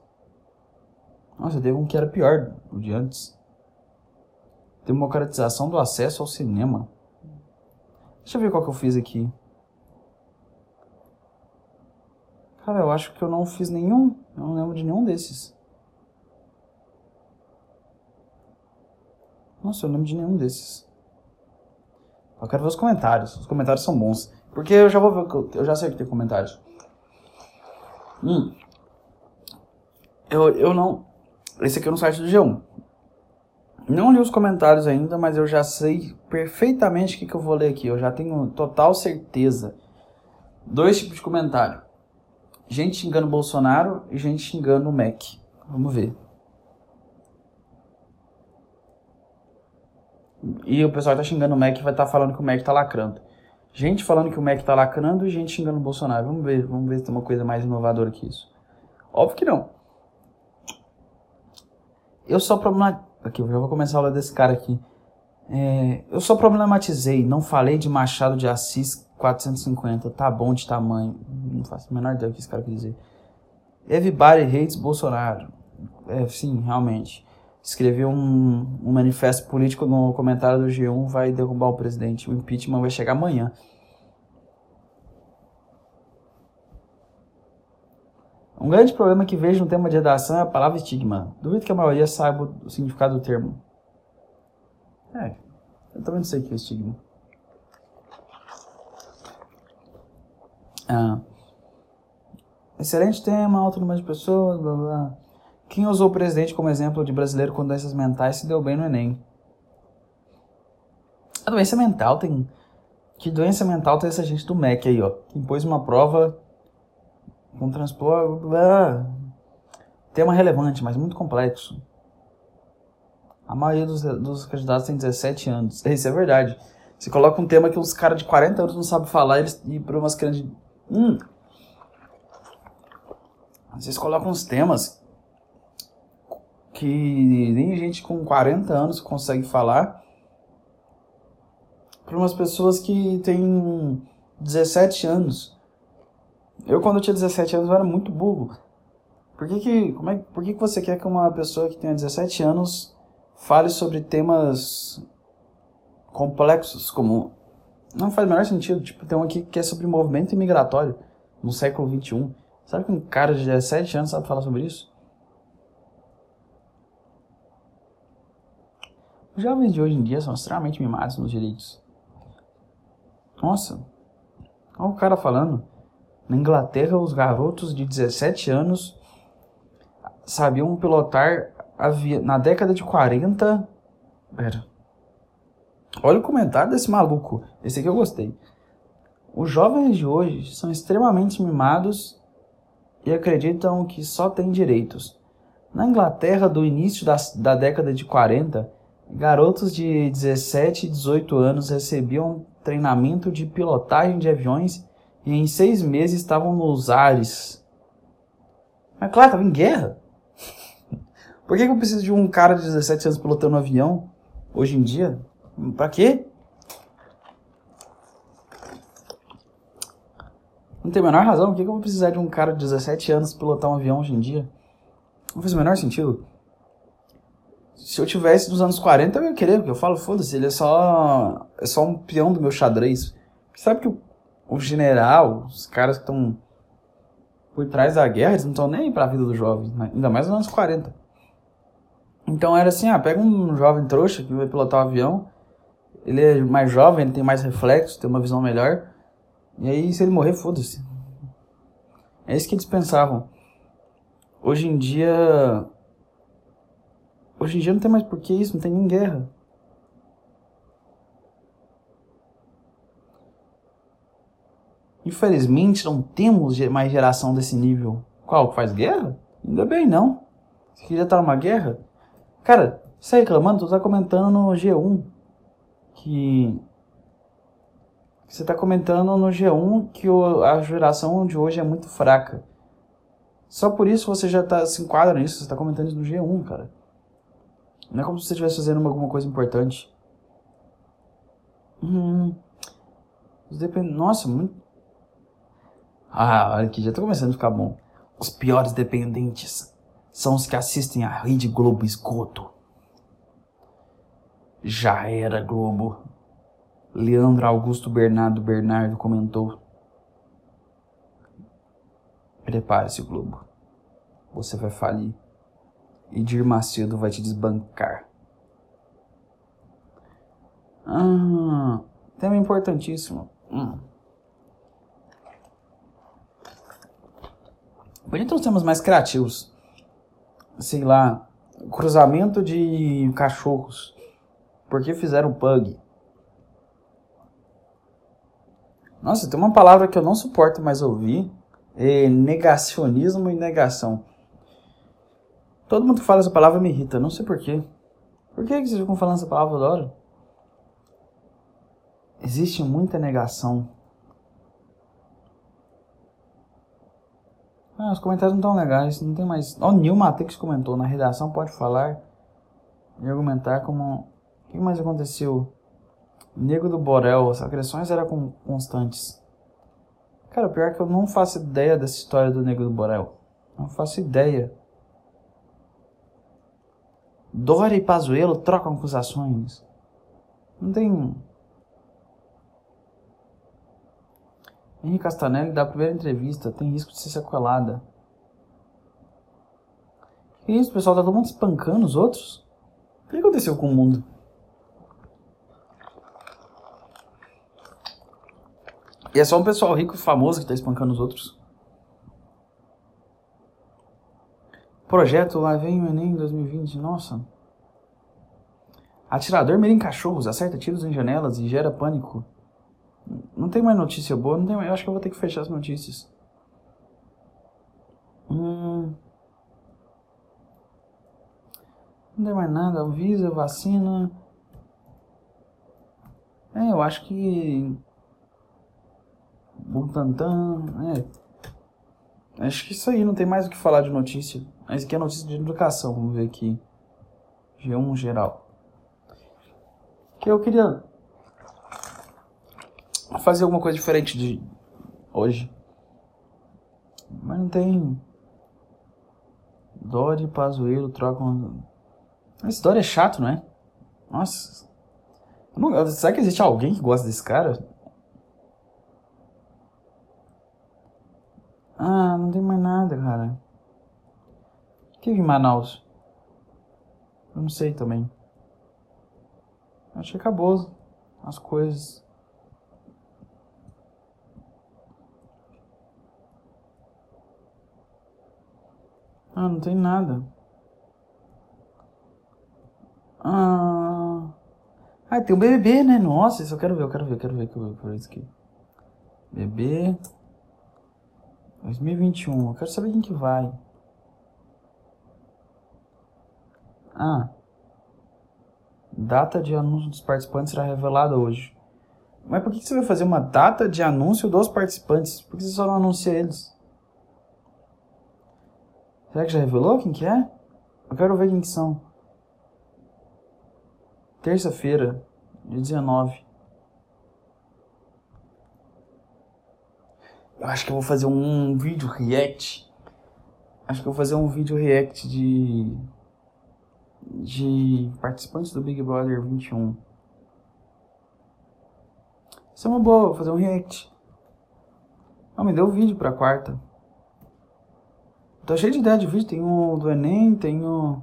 [SPEAKER 1] Nossa, teve um que era pior, o de antes. Democratização do acesso ao cinema. Deixa eu ver qual que eu fiz aqui. Cara, eu acho que eu não fiz nenhum. Eu não lembro de nenhum desses. Nossa, eu não lembro de nenhum desses. Eu quero ver os comentários. Os comentários são bons. Porque eu já vou ver. Eu já sei que tem comentários. Hum. Eu, eu não. Esse aqui é no site do G1. Não li os comentários ainda, mas eu já sei perfeitamente o que, que eu vou ler aqui. Eu já tenho total certeza. Dois tipos de comentário. Gente xingando o Bolsonaro e gente xingando o Mac. Vamos ver. E o pessoal que tá xingando o Mac vai estar tá falando que o Mac tá lacrando. Gente falando que o Mac tá lacrando e gente xingando o Bolsonaro. Vamos ver, vamos ver se tem uma coisa mais inovadora que isso. Óbvio que não. Eu só problematizei. Aqui, eu já vou começar a aula desse cara aqui. É, eu só problematizei, não falei de Machado de Assis 450, tá bom de tamanho. Não faço a menor ideia do que esse cara quer dizer. Everybody hates Bolsonaro. É, sim, realmente. Escrever um, um manifesto político no comentário do G1 vai derrubar o presidente. O impeachment vai chegar amanhã. Um grande problema que vejo no tema de redação é a palavra estigma. Duvido que a maioria saiba o significado do termo. É, eu também não sei o que é estigma. Ah, excelente tema, alto número de pessoas, blá blá. Quem usou o presidente como exemplo de brasileiro com doenças mentais se deu bem no Enem? A doença mental tem. Que doença mental tem essa gente do MEC aí, ó? Que impôs uma prova com transporte. Tema relevante, mas muito complexo. A maioria dos, dos candidatos tem 17 anos. Isso é verdade. Você coloca um tema que os caras de 40 anos não sabem falar eles, e para umas crianças de. Hum. Vocês colocam uns temas que nem gente com 40 anos consegue falar para umas pessoas que têm 17 anos. Eu, quando eu tinha 17 anos, eu era muito burro. Por que que, como é, por que que você quer que uma pessoa que tenha 17 anos fale sobre temas complexos como... Não faz o menor sentido. Tipo, tem um aqui que é sobre movimento imigratório no século 21. Sabe que um cara de 17 anos sabe falar sobre isso? Os jovens de hoje em dia são extremamente mimados nos direitos. Nossa, olha o cara falando. Na Inglaterra, os garotos de 17 anos sabiam pilotar avião. Na década de 40. Pera. Olha o comentário desse maluco. Esse aqui eu gostei. Os jovens de hoje são extremamente mimados e acreditam que só têm direitos. Na Inglaterra, do início da, da década de 40, garotos de 17 e 18 anos recebiam treinamento de pilotagem de aviões e em seis meses estavam nos ares. Mas claro, estava em guerra. Por que, que eu preciso de um cara de 17 anos pilotando um avião hoje em dia? Pra quê? Não tem a menor razão. Por que, eu vou precisar de um cara de 17 anos pilotar um avião hoje em dia? Não faz o menor sentido. Se eu tivesse dos anos 40, eu ia querer, porque eu falo, foda-se, ele é só, é só um peão do meu xadrez. Sabe que o, o general, os caras que estão por trás da guerra, eles não estão nem aí pra vida do jovem, né? ainda mais nos anos 40. Então era assim, ah, pega um jovem trouxa que vai pilotar um avião, ele é mais jovem, ele tem mais reflexos, tem uma visão melhor, e aí se ele morrer, foda-se. É isso que eles pensavam. Hoje em dia. Hoje em dia não tem mais porquê isso, não tem nem guerra. Infelizmente não temos mais geração desse nível. Qual? Faz guerra? Ainda bem, não. Você queria estar numa guerra? Cara, você tá reclamando? Tu tá comentando no G1 que. Você tá comentando no G1 que a geração de hoje é muito fraca. Só por isso você já tá, se enquadra nisso, você tá comentando isso no G1, cara. Não é como se você estivesse fazendo alguma coisa importante. Hum. Depend... Nossa, muito. Ah, olha aqui, já tá começando a ficar bom. Os piores dependentes são os que assistem a Rede Globo Esgoto. Já era Globo. Leandro Augusto Bernardo Bernardo comentou. Prepare-se, Globo. Você vai falir. E Dir Macedo vai te desbancar. Ah, tema importantíssimo. Hum. Podia ter uns temas mais criativos. Sei lá, cruzamento de cachorros. Por que fizeram pug? Nossa, tem uma palavra que eu não suporto mais ouvir é, negacionismo e negação. Todo mundo fala essa palavra me irrita, não sei porquê. Por que vocês ficam falando essa palavra toda hora? Existe muita negação. Ah, os comentários não estão legais, não tem mais. Ó, oh, o Nil Matrix comentou, na redação pode falar e argumentar como. O que mais aconteceu? Nego do Borel, as agressões eram constantes. Cara, pior que eu não faço ideia dessa história do Negro do Borel. Não faço ideia. Dória e Pazuello trocam acusações. Não tem. Henrique Castanelli dá a primeira entrevista, tem risco de ser sequelada. Que isso, pessoal? Tá todo mundo espancando os outros? O que aconteceu com o mundo? E é só um pessoal rico e famoso que tá espancando os outros. Projeto lá vem o Enem 2020, nossa. Atirador mira em cachorros, acerta tiros em janelas e gera pânico. Não tem mais notícia boa, não tem mais, eu acho que eu vou ter que fechar as notícias. Hum. Não tem mais nada, Visa, vacina. É, eu acho que Butantan, é. Acho que isso aí, não tem mais o que falar de notícia. Mas aqui é notícia de educação, vamos ver aqui. G1 geral. Que eu queria fazer alguma coisa diferente de hoje. Mas não tem. Dori e Pazuello trocam. Esse Dori é chato, não é? Nossa. Será que existe alguém que gosta desse cara? Ah, não tem mais nada, cara. O que em Manaus? Eu não sei também. Acho que acabou as coisas. Ah, não tem nada. Ah, ah tem o BBB, né? Nossa, isso eu quero ver, eu quero ver, eu quero ver, eu quero ver isso aqui. BBB. 2021. Eu quero saber quem que vai. Ah. Data de anúncio dos participantes será revelada hoje. Mas por que você vai fazer uma data de anúncio dos participantes? Por que você só não anuncia eles? Será que já revelou quem que é? Eu quero ver quem que são. Terça-feira, dia 19. Eu acho que eu vou fazer um vídeo react. Acho que eu vou fazer um vídeo react de de participantes do Big Brother 21. Isso é uma boa, vou fazer um react. Ah, me deu vídeo pra quarta. Tô cheio de ideia de vídeo. Tem o do Enem, tem o.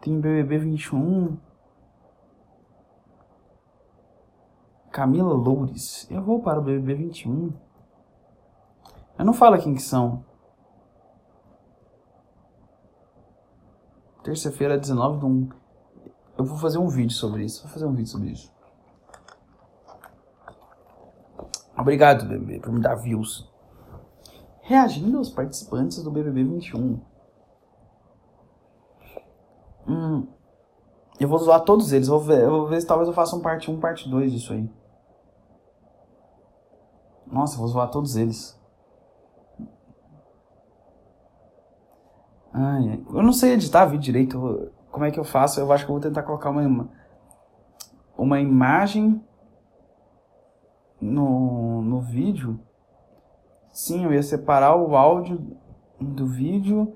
[SPEAKER 1] Tem BBB 21. Camila Loures. Eu vou para o BBB 21. Eu não falo quem que são. Terça-feira, 19 de um. Eu vou fazer um vídeo sobre isso. Vou fazer um vídeo sobre isso. Obrigado, BBB, por me dar views. Reagindo aos participantes do BBB 21. Hum, eu vou zoar todos eles. Vou ver, eu vou ver se talvez eu faça um parte 1, parte 2 disso aí. Nossa, vou zoar todos eles. Ai, eu não sei editar vídeo direito. Como é que eu faço? Eu acho que eu vou tentar colocar uma, uma imagem no, no vídeo. Sim, eu ia separar o áudio do vídeo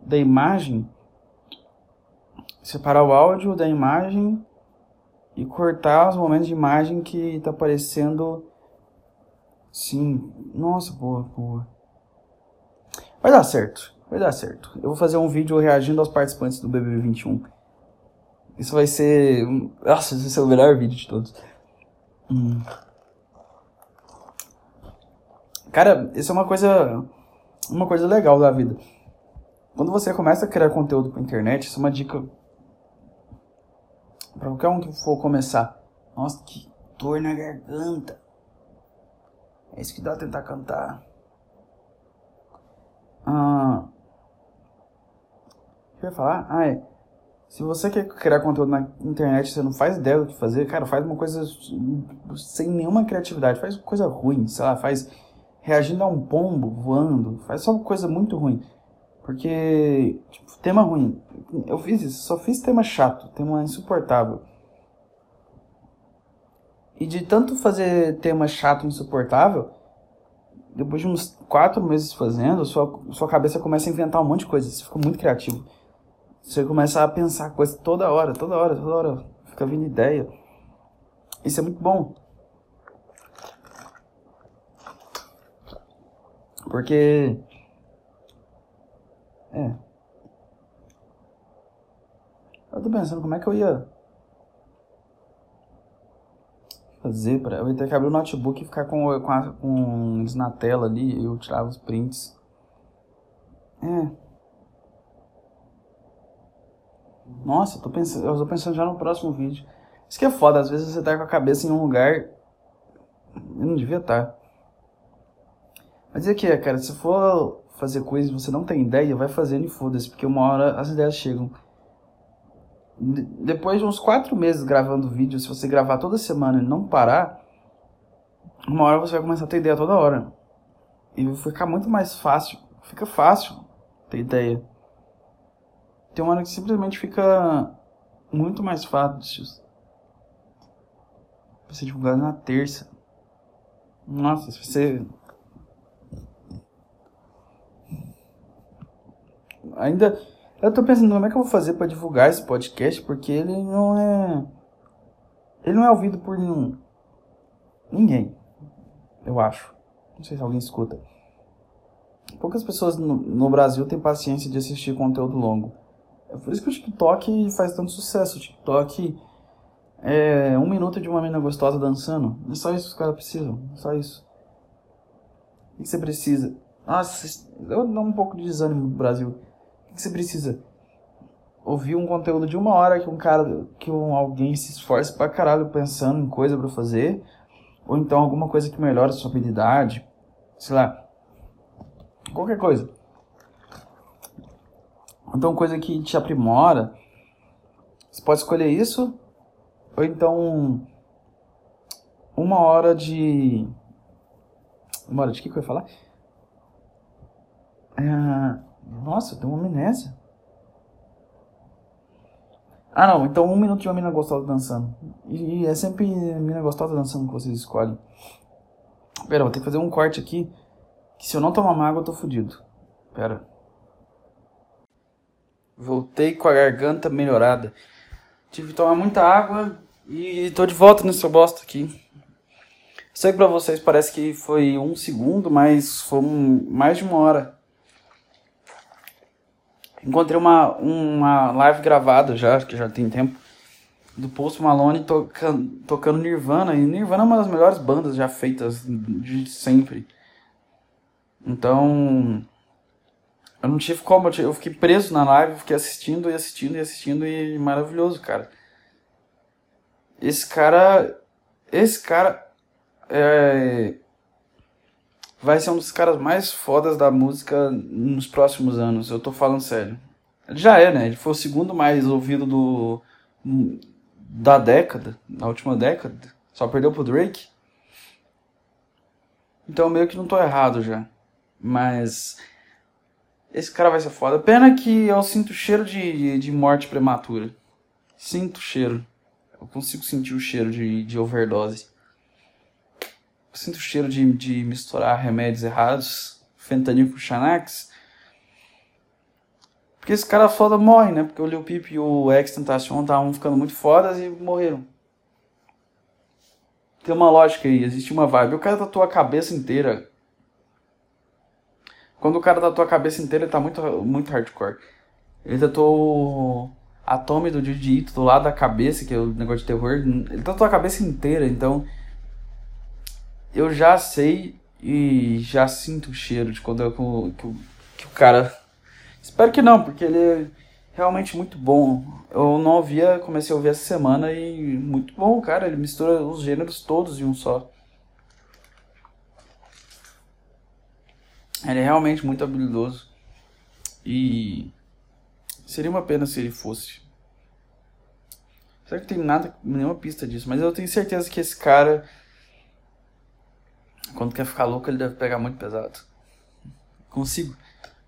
[SPEAKER 1] da imagem. Separar o áudio da imagem e cortar os momentos de imagem que tá aparecendo. Sim, nossa, boa, boa. Vai dar certo. Vai dar certo. Eu vou fazer um vídeo reagindo aos participantes do BBB 21. Isso vai ser. Nossa, esse vai ser o melhor vídeo de todos. Hum. Cara, isso é uma coisa. Uma coisa legal da vida. Quando você começa a criar conteúdo pra internet, isso é uma dica. Pra qualquer um que for começar. Nossa, que dor na garganta. É isso que dá tentar cantar. Ah, eu ia falar? Ah, é. Se você quer criar conteúdo na internet você não faz ideia do que fazer, cara, faz uma coisa sem nenhuma criatividade. Faz coisa ruim, sei lá, faz reagindo a um pombo voando. Faz só coisa muito ruim. Porque, tipo, tema ruim. Eu fiz isso, só fiz tema chato, tema insuportável. E de tanto fazer tema chato, insuportável, depois de uns quatro meses fazendo, sua, sua cabeça começa a inventar um monte de coisa. Você fica muito criativo. Você começa a pensar coisas toda hora, toda hora, toda hora. Fica vindo ideia. Isso é muito bom. Porque. É. Eu tô pensando como é que eu ia fazer para eu ter que abrir o notebook e ficar com, com, a, com eles na tela ali eu tirava os prints. É. Nossa, tô pensando, eu tô pensando já no próximo vídeo. Isso que é foda, às vezes você tá com a cabeça em um lugar. Eu não devia estar. Tá. Mas é que é, cara, se for fazer coisas e você não tem ideia, vai fazendo e foda-se, porque uma hora as ideias chegam. De depois de uns quatro meses gravando vídeo, se você gravar toda semana e não parar, uma hora você vai começar a ter ideia toda hora. E vai ficar muito mais fácil. Fica fácil ter ideia. Tem uma hora que simplesmente fica muito mais fácil pra ser divulgado na terça. Nossa, se você. Ainda. Eu tô pensando como é que eu vou fazer para divulgar esse podcast, porque ele não é. Ele não é ouvido por nenhum. Ninguém. Eu acho. Não sei se alguém escuta. Poucas pessoas no, no Brasil têm paciência de assistir conteúdo longo. É por isso que o TikTok faz tanto sucesso. O TikTok é um minuto de uma menina gostosa dançando. É só isso que os caras precisam. É só isso. O que você precisa? Nossa, eu dou um pouco de desânimo no Brasil. Que você precisa? Ouvir um conteúdo de uma hora que um cara, que um, alguém se esforce pra caralho pensando em coisa para fazer. Ou então alguma coisa que melhore sua habilidade. Sei lá. Qualquer coisa. Então, coisa que te aprimora. Você pode escolher isso, ou então uma hora de. Uma hora de que, que eu ia falar? É... Nossa, tem uma amnésia. Ah, não. Então, um minuto de uma mina gostosa dançando. E é sempre mina gostosa dançando que vocês escolhem. Pera, vou ter que fazer um corte aqui. Que se eu não tomar água, eu tô fudido. Pera. Voltei com a garganta melhorada. Tive que tomar muita água e tô de volta nesse bosta aqui. Sei que pra vocês parece que foi um segundo, mas foi um, mais de uma hora. Encontrei uma, uma live gravada já, que já tem tempo, do Post Malone tocando, tocando Nirvana. E Nirvana é uma das melhores bandas já feitas de sempre. Então, eu não tive como, eu fiquei preso na live, fiquei assistindo e assistindo e assistindo e maravilhoso, cara. Esse cara, esse cara é, vai ser um dos caras mais fodas da música nos próximos anos. Eu tô falando sério. Ele já é, né? Ele foi o segundo mais ouvido do da década, na última década. Só perdeu pro Drake. Então meio que não tô errado já. Mas esse cara vai ser foda. Pena que eu sinto cheiro de, de morte prematura. Sinto cheiro. Eu consigo sentir o cheiro de, de overdose. Sinto o cheiro de, de misturar remédios errados, fentanil com Xanax. Porque esse cara foda morre, né? Porque o Lil Peep e o X-Tentacion estavam ficando muito fodas e morreram. Tem uma lógica aí, existe uma vibe. O cara tatuou a cabeça inteira quando o cara tatua a cabeça inteira, ele tá muito, muito hardcore. Ele tatuou a Tommy do jiu do lado da cabeça, que é o negócio de terror. Ele tatuou a cabeça inteira, então. Eu já sei e já sinto o cheiro de quando eu, que, que o cara. Espero que não, porque ele é realmente muito bom. Eu não ouvia, comecei a ouvir essa semana e muito bom, cara. Ele mistura os gêneros todos em um só. Ele é realmente muito habilidoso. E seria uma pena se ele fosse. Será que tem nada, nenhuma pista disso? Mas eu tenho certeza que esse cara, quando quer ficar louco, ele deve pegar muito pesado. Consigo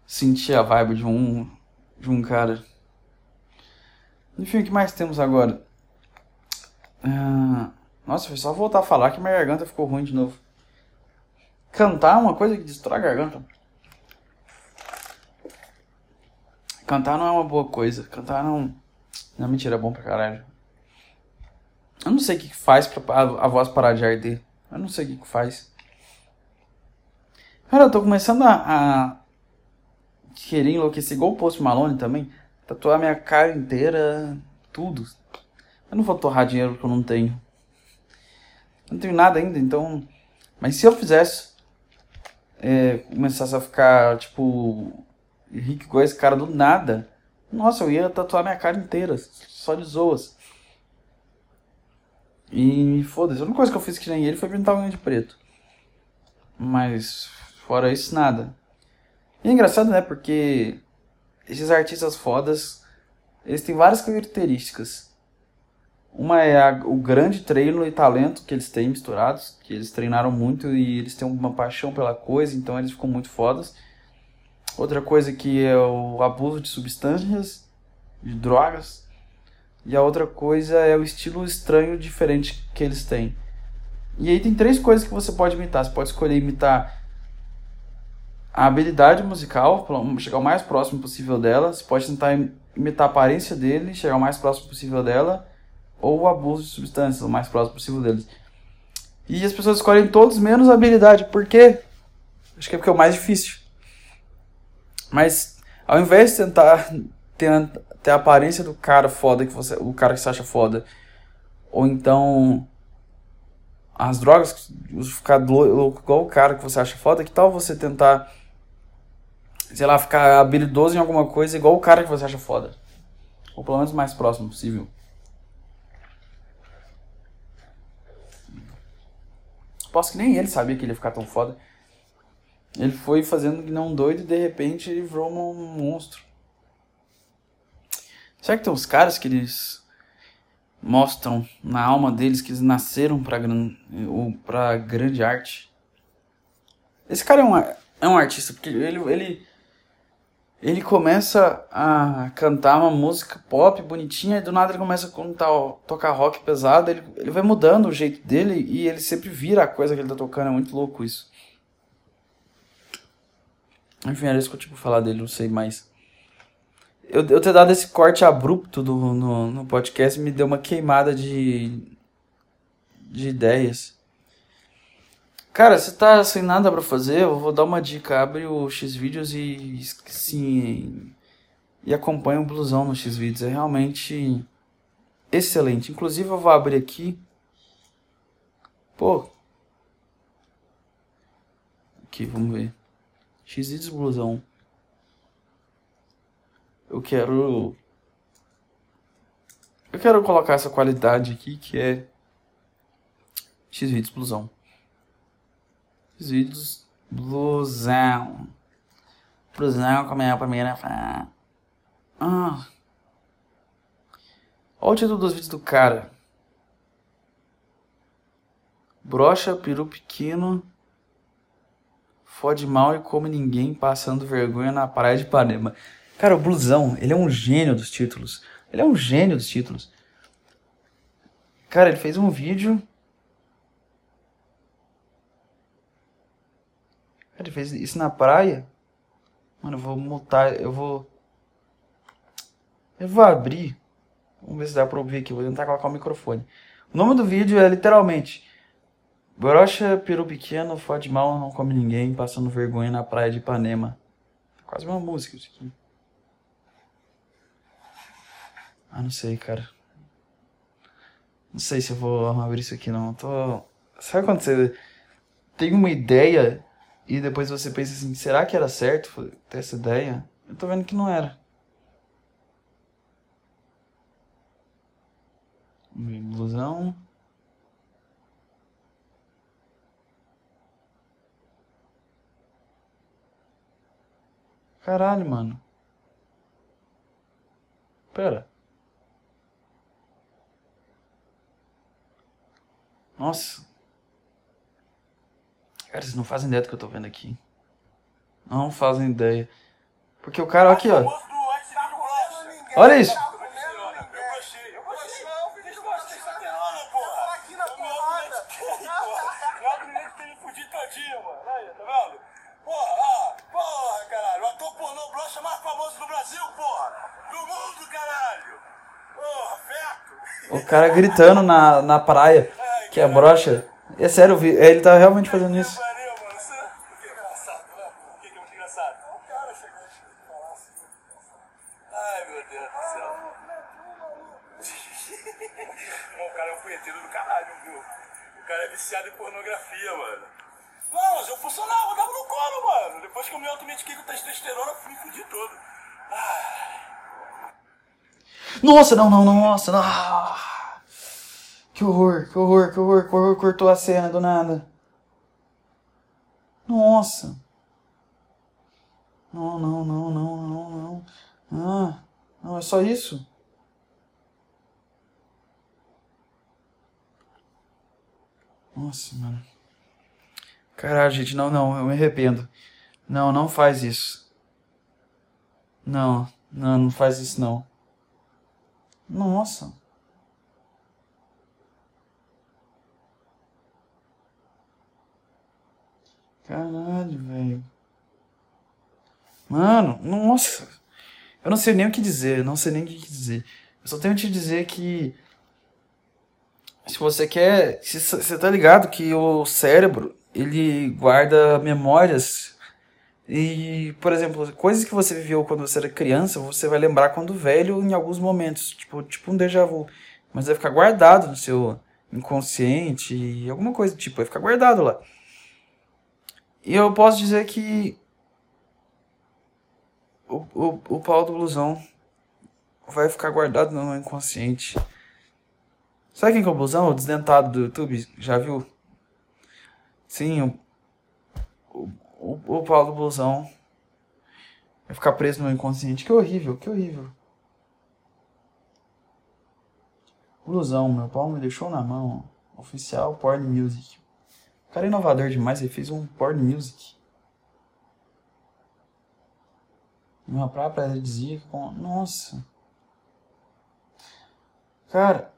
[SPEAKER 1] sentir a vibe de um, de um cara. Enfim, o que mais temos agora? Ah, nossa, foi só voltar a falar que minha garganta ficou ruim de novo. Cantar é uma coisa que destrói a garganta. Cantar não é uma boa coisa. Cantar não. Não, mentira, é bom pra caralho. Eu não sei o que faz pra a voz parar de arder. Eu não sei o que faz. Cara, eu tô começando a, a querer enlouquecer igual o Post Malone também. Tatuar minha cara inteira, tudo. Eu não vou torrar dinheiro que eu não tenho. Eu não tenho nada ainda, então. Mas se eu fizesse, é, começasse a ficar, tipo, rico igual esse cara do nada, nossa, eu ia tatuar minha cara inteira, só de zoas. E foda-se, a única coisa que eu fiz que nem ele foi pintar unha de preto. Mas, fora isso, nada. E é engraçado, né? Porque esses artistas fodas, eles têm várias características. Uma é a, o grande treino e talento que eles têm misturados, que eles treinaram muito e eles têm uma paixão pela coisa, então eles ficam muito fodas. Outra coisa que é o abuso de substâncias, de drogas. E a outra coisa é o estilo estranho, diferente que eles têm. E aí tem três coisas que você pode imitar. Você pode escolher imitar a habilidade musical, chegar o mais próximo possível dela. Você pode tentar imitar a aparência dele, chegar o mais próximo possível dela ou o abuso de substâncias, o mais próximo possível deles. E as pessoas escolhem todos menos a habilidade. Por quê? Acho que é porque é o mais difícil. Mas ao invés de tentar ter, ter a aparência do cara foda que você, o cara que você acha foda, ou então as drogas, ficar louco igual o cara que você acha foda, que tal você tentar sei lá, ficar habilidoso em alguma coisa igual o cara que você acha foda? Ou pelo menos o mais próximo possível. Posso que nem ele sabia que ele ia ficar tão foda. Ele foi fazendo que não doido e de repente ele virou um monstro. Será que tem uns caras que eles mostram na alma deles que eles nasceram pra, gran... pra grande arte? Esse cara é um, é um artista, porque ele, ele, ele começa a cantar uma música pop bonitinha e do nada ele começa a contar, tocar rock pesado. Ele, ele vai mudando o jeito dele e ele sempre vira a coisa que ele tá tocando. É muito louco isso. Enfim, era isso que eu tipo falar dele, não sei mais. Eu, eu ter dado esse corte abrupto do, no, no podcast me deu uma queimada de, de ideias. Cara, você tá sem nada para fazer, eu vou dar uma dica. Abre o Xvideos e sim e acompanha o blusão no Xvideos. É realmente excelente. Inclusive eu vou abrir aqui. Pô. Aqui, vamos ver. Xvideos blusão. Eu quero eu quero colocar essa qualidade aqui que é Xvideos blusão. Os vídeos blusão. Blusão como é a primeira fase. Ah. Olha o título dos vídeos do cara. Brocha, peru pequeno. Fode mal e come ninguém passando vergonha na praia de Ipanema. Cara, o blusão, ele é um gênio dos títulos. Ele é um gênio dos títulos. Cara, ele fez um vídeo Ele fez isso na praia. Mano, eu vou mutar, eu vou. Eu vou abrir. Vamos ver se dá pra ouvir aqui. Vou tentar colocar o microfone. O nome do vídeo é literalmente Brocha, peru pequeno, fode mal, não come ninguém, passando vergonha na praia de Ipanema. Quase uma música isso aqui. Ah, não sei, cara. Não sei se eu vou abrir isso aqui, não. tô... Sabe quando você tem uma ideia e depois você pensa assim, será que era certo ter essa ideia? Eu tô vendo que não era. Ilusão. Caralho, mano. Pera. Nossa. Cara, vocês não fazem ideia do que eu tô vendo aqui. Não fazem ideia. Porque o cara, aqui, ó. Olha isso. O cara gritando na, na praia que é brocha. É sério, ele tá realmente fazendo isso. Nossa, não, não, não, nossa, não. Que horror, que horror, que horror, que horror, cortou a cena do nada. Nossa. Não, não, não, não, não, não. Ah, não, é só isso? Nossa, mano. Caralho, gente, não, não, eu me arrependo. Não, não faz isso. Não, não, não faz isso não. Nossa. Caralho, velho. Mano, nossa. Eu não sei nem o que dizer, não sei nem o que dizer. Eu só tenho que te dizer que se você quer, se você tá ligado que o cérebro, ele guarda memórias e, por exemplo, coisas que você viveu quando você era criança, você vai lembrar quando velho em alguns momentos, tipo, tipo um déjà vu. Mas vai ficar guardado no seu inconsciente, alguma coisa do tipo, vai ficar guardado lá. E eu posso dizer que o, o, o pau do blusão vai ficar guardado no inconsciente. Sabe quem que é o blusão? O desdentado do YouTube? Já viu? Sim, o, o pau do blusão vai ficar preso no inconsciente. Que horrível, que horrível. Blusão, meu pau me deixou na mão. Oficial Porn Music. O cara é inovador demais, ele fez um Porn Music. Uma própria dizia com. Nossa. Cara.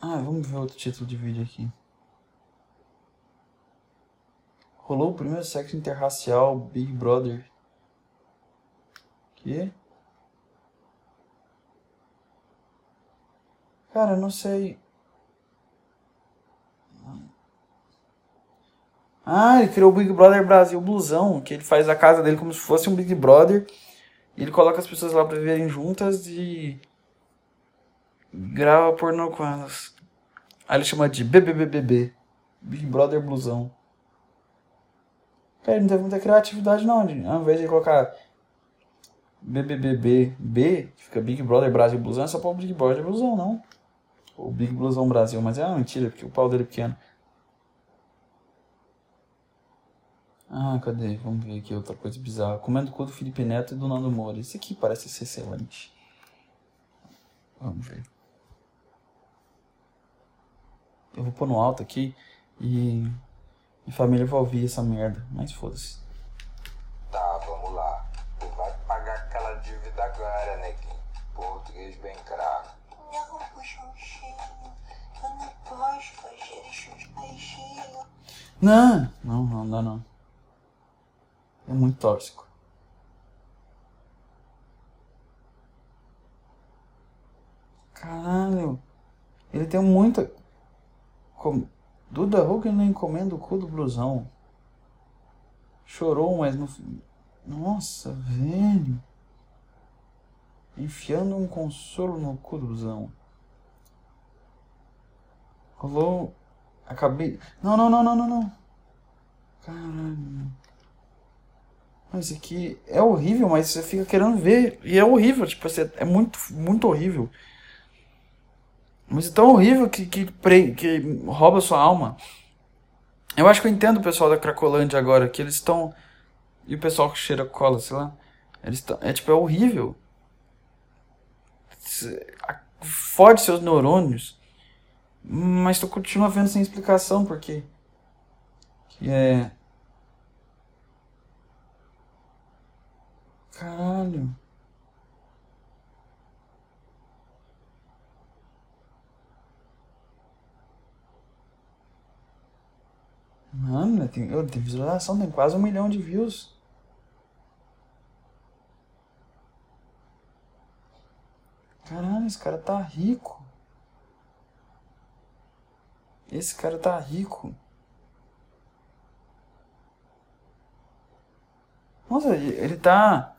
[SPEAKER 1] Ah, vamos ver outro título de vídeo aqui. Rolou o primeiro sexo interracial Big Brother. Que? Cara, não sei. Ah, ele criou o Big Brother Brasil Blusão, que ele faz a casa dele como se fosse um Big Brother. E ele coloca as pessoas lá pra viverem juntas e grava pornô com elas. Aí ele chama de BBBBB. Big Brother Blusão. Ele não teve muita criatividade não. Ao invés de colocar BBBB B, que fica Big Brother Brasil Blusão, é só pôr Big Brother Blusão, não. Ou Big Blusão Brasil, mas é uma mentira, porque o pau dele é pequeno. Ah, cadê? Vamos ver aqui outra coisa bizarra. Comendo cu do Felipe Neto e do Nando Moura. Isso aqui parece ser excelente. Vamos ver. Eu vou pôr no alto aqui e minha família vai ouvir essa merda. Mas foda-se.
[SPEAKER 2] Tá, vamos lá. Tu vai pagar aquela dívida agora, neguinho. Português bem craque.
[SPEAKER 3] Não, Puxãozinho, eu não posso fazer isso de baixinho.
[SPEAKER 1] Não, não, não dá não. É muito tóxico. Caralho. Ele tem muita. Com... Duda Huck não encomenda o cu do blusão. Chorou, mas no. Nossa, velho. Enfiando um consolo no cu do blusão. Rolou. Acabei. Não, não, não, não, não, não. Caralho. Mas aqui é horrível, mas você fica querendo ver. E é horrível, tipo, é muito, muito horrível. Mas é tão horrível que, que, que rouba sua alma. Eu acho que eu entendo o pessoal da Cracolândia agora, que eles estão. E o pessoal que cheira cola, sei lá. Eles estão. É tipo, é horrível. Fode seus neurônios. Mas tu continua vendo sem explicação, porque. Que é. Caralho. Mano, tem, tem visualização, tem quase um milhão de views. Caralho, esse cara tá rico. Esse cara tá rico. Nossa, ele tá.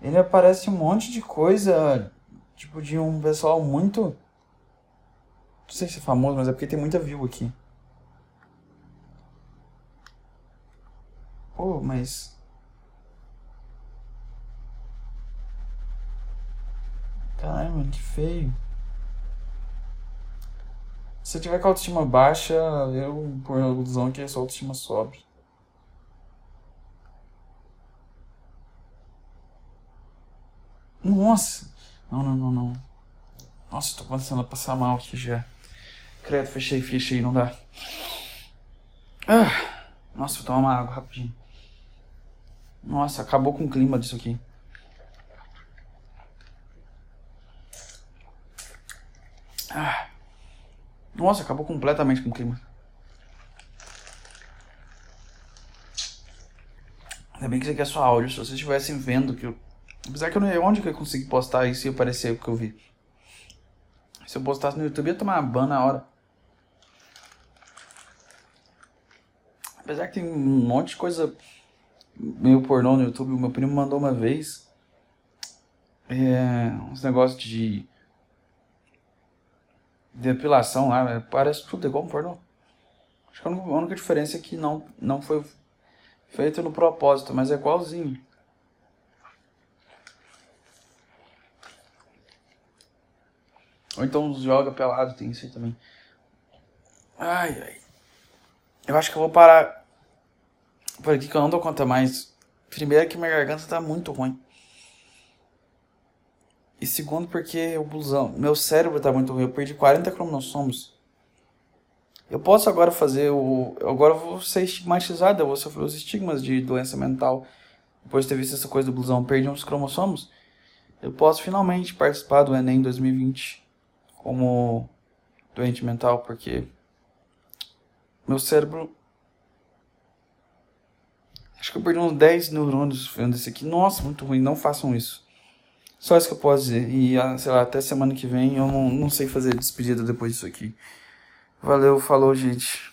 [SPEAKER 1] Ele aparece um monte de coisa. Tipo, de um pessoal muito. Não sei se é famoso, mas é porque tem muita view aqui. Pô, mas. Mano, que feio. Se eu tiver com a autoestima baixa, eu, por ilusão, que a sua autoestima sobe. Nossa! Não, não, não, não. Nossa, tô começando a passar mal aqui já. Credo, fechei, fechei, não dá. Ah, nossa, vou tomar uma água rapidinho. Nossa, acabou com o clima disso aqui. Ah. Nossa, acabou completamente com o clima. Ainda bem que isso aqui é só áudio. Se vocês estivessem vendo que eu. Apesar que eu não sei onde que eu consegui postar isso e aparecer o que eu vi. Se eu postasse no YouTube, ia tomar uma ban na hora. Apesar que tem um monte de coisa meio pornô no YouTube. O meu primo mandou uma vez é, uns negócios de depilação lá. É, parece tudo igual um pornô. Acho que a única diferença é que não, não foi feito no propósito, mas é igualzinho. Ou então joga pelado, tem isso aí também. Ai, ai. Eu acho que eu vou parar por aqui que eu não dou conta mais. Primeiro que minha garganta tá muito ruim. E segundo, porque o blusão, meu cérebro tá muito ruim. Eu perdi 40 cromossomos. Eu posso agora fazer o. Agora eu vou ser estigmatizado, eu vou sofrer os estigmas de doença mental. Depois de ter visto essa coisa do blusão, perdi uns cromossomos. Eu posso finalmente participar do Enem 2020 como doente mental, porque meu cérebro. Acho que eu perdi uns 10 neurônios vendo isso aqui. Nossa, muito ruim, não façam isso. Só isso que eu posso dizer. E, ah, sei lá, até semana que vem eu não, não sei fazer despedida depois disso aqui. Valeu, falou, gente.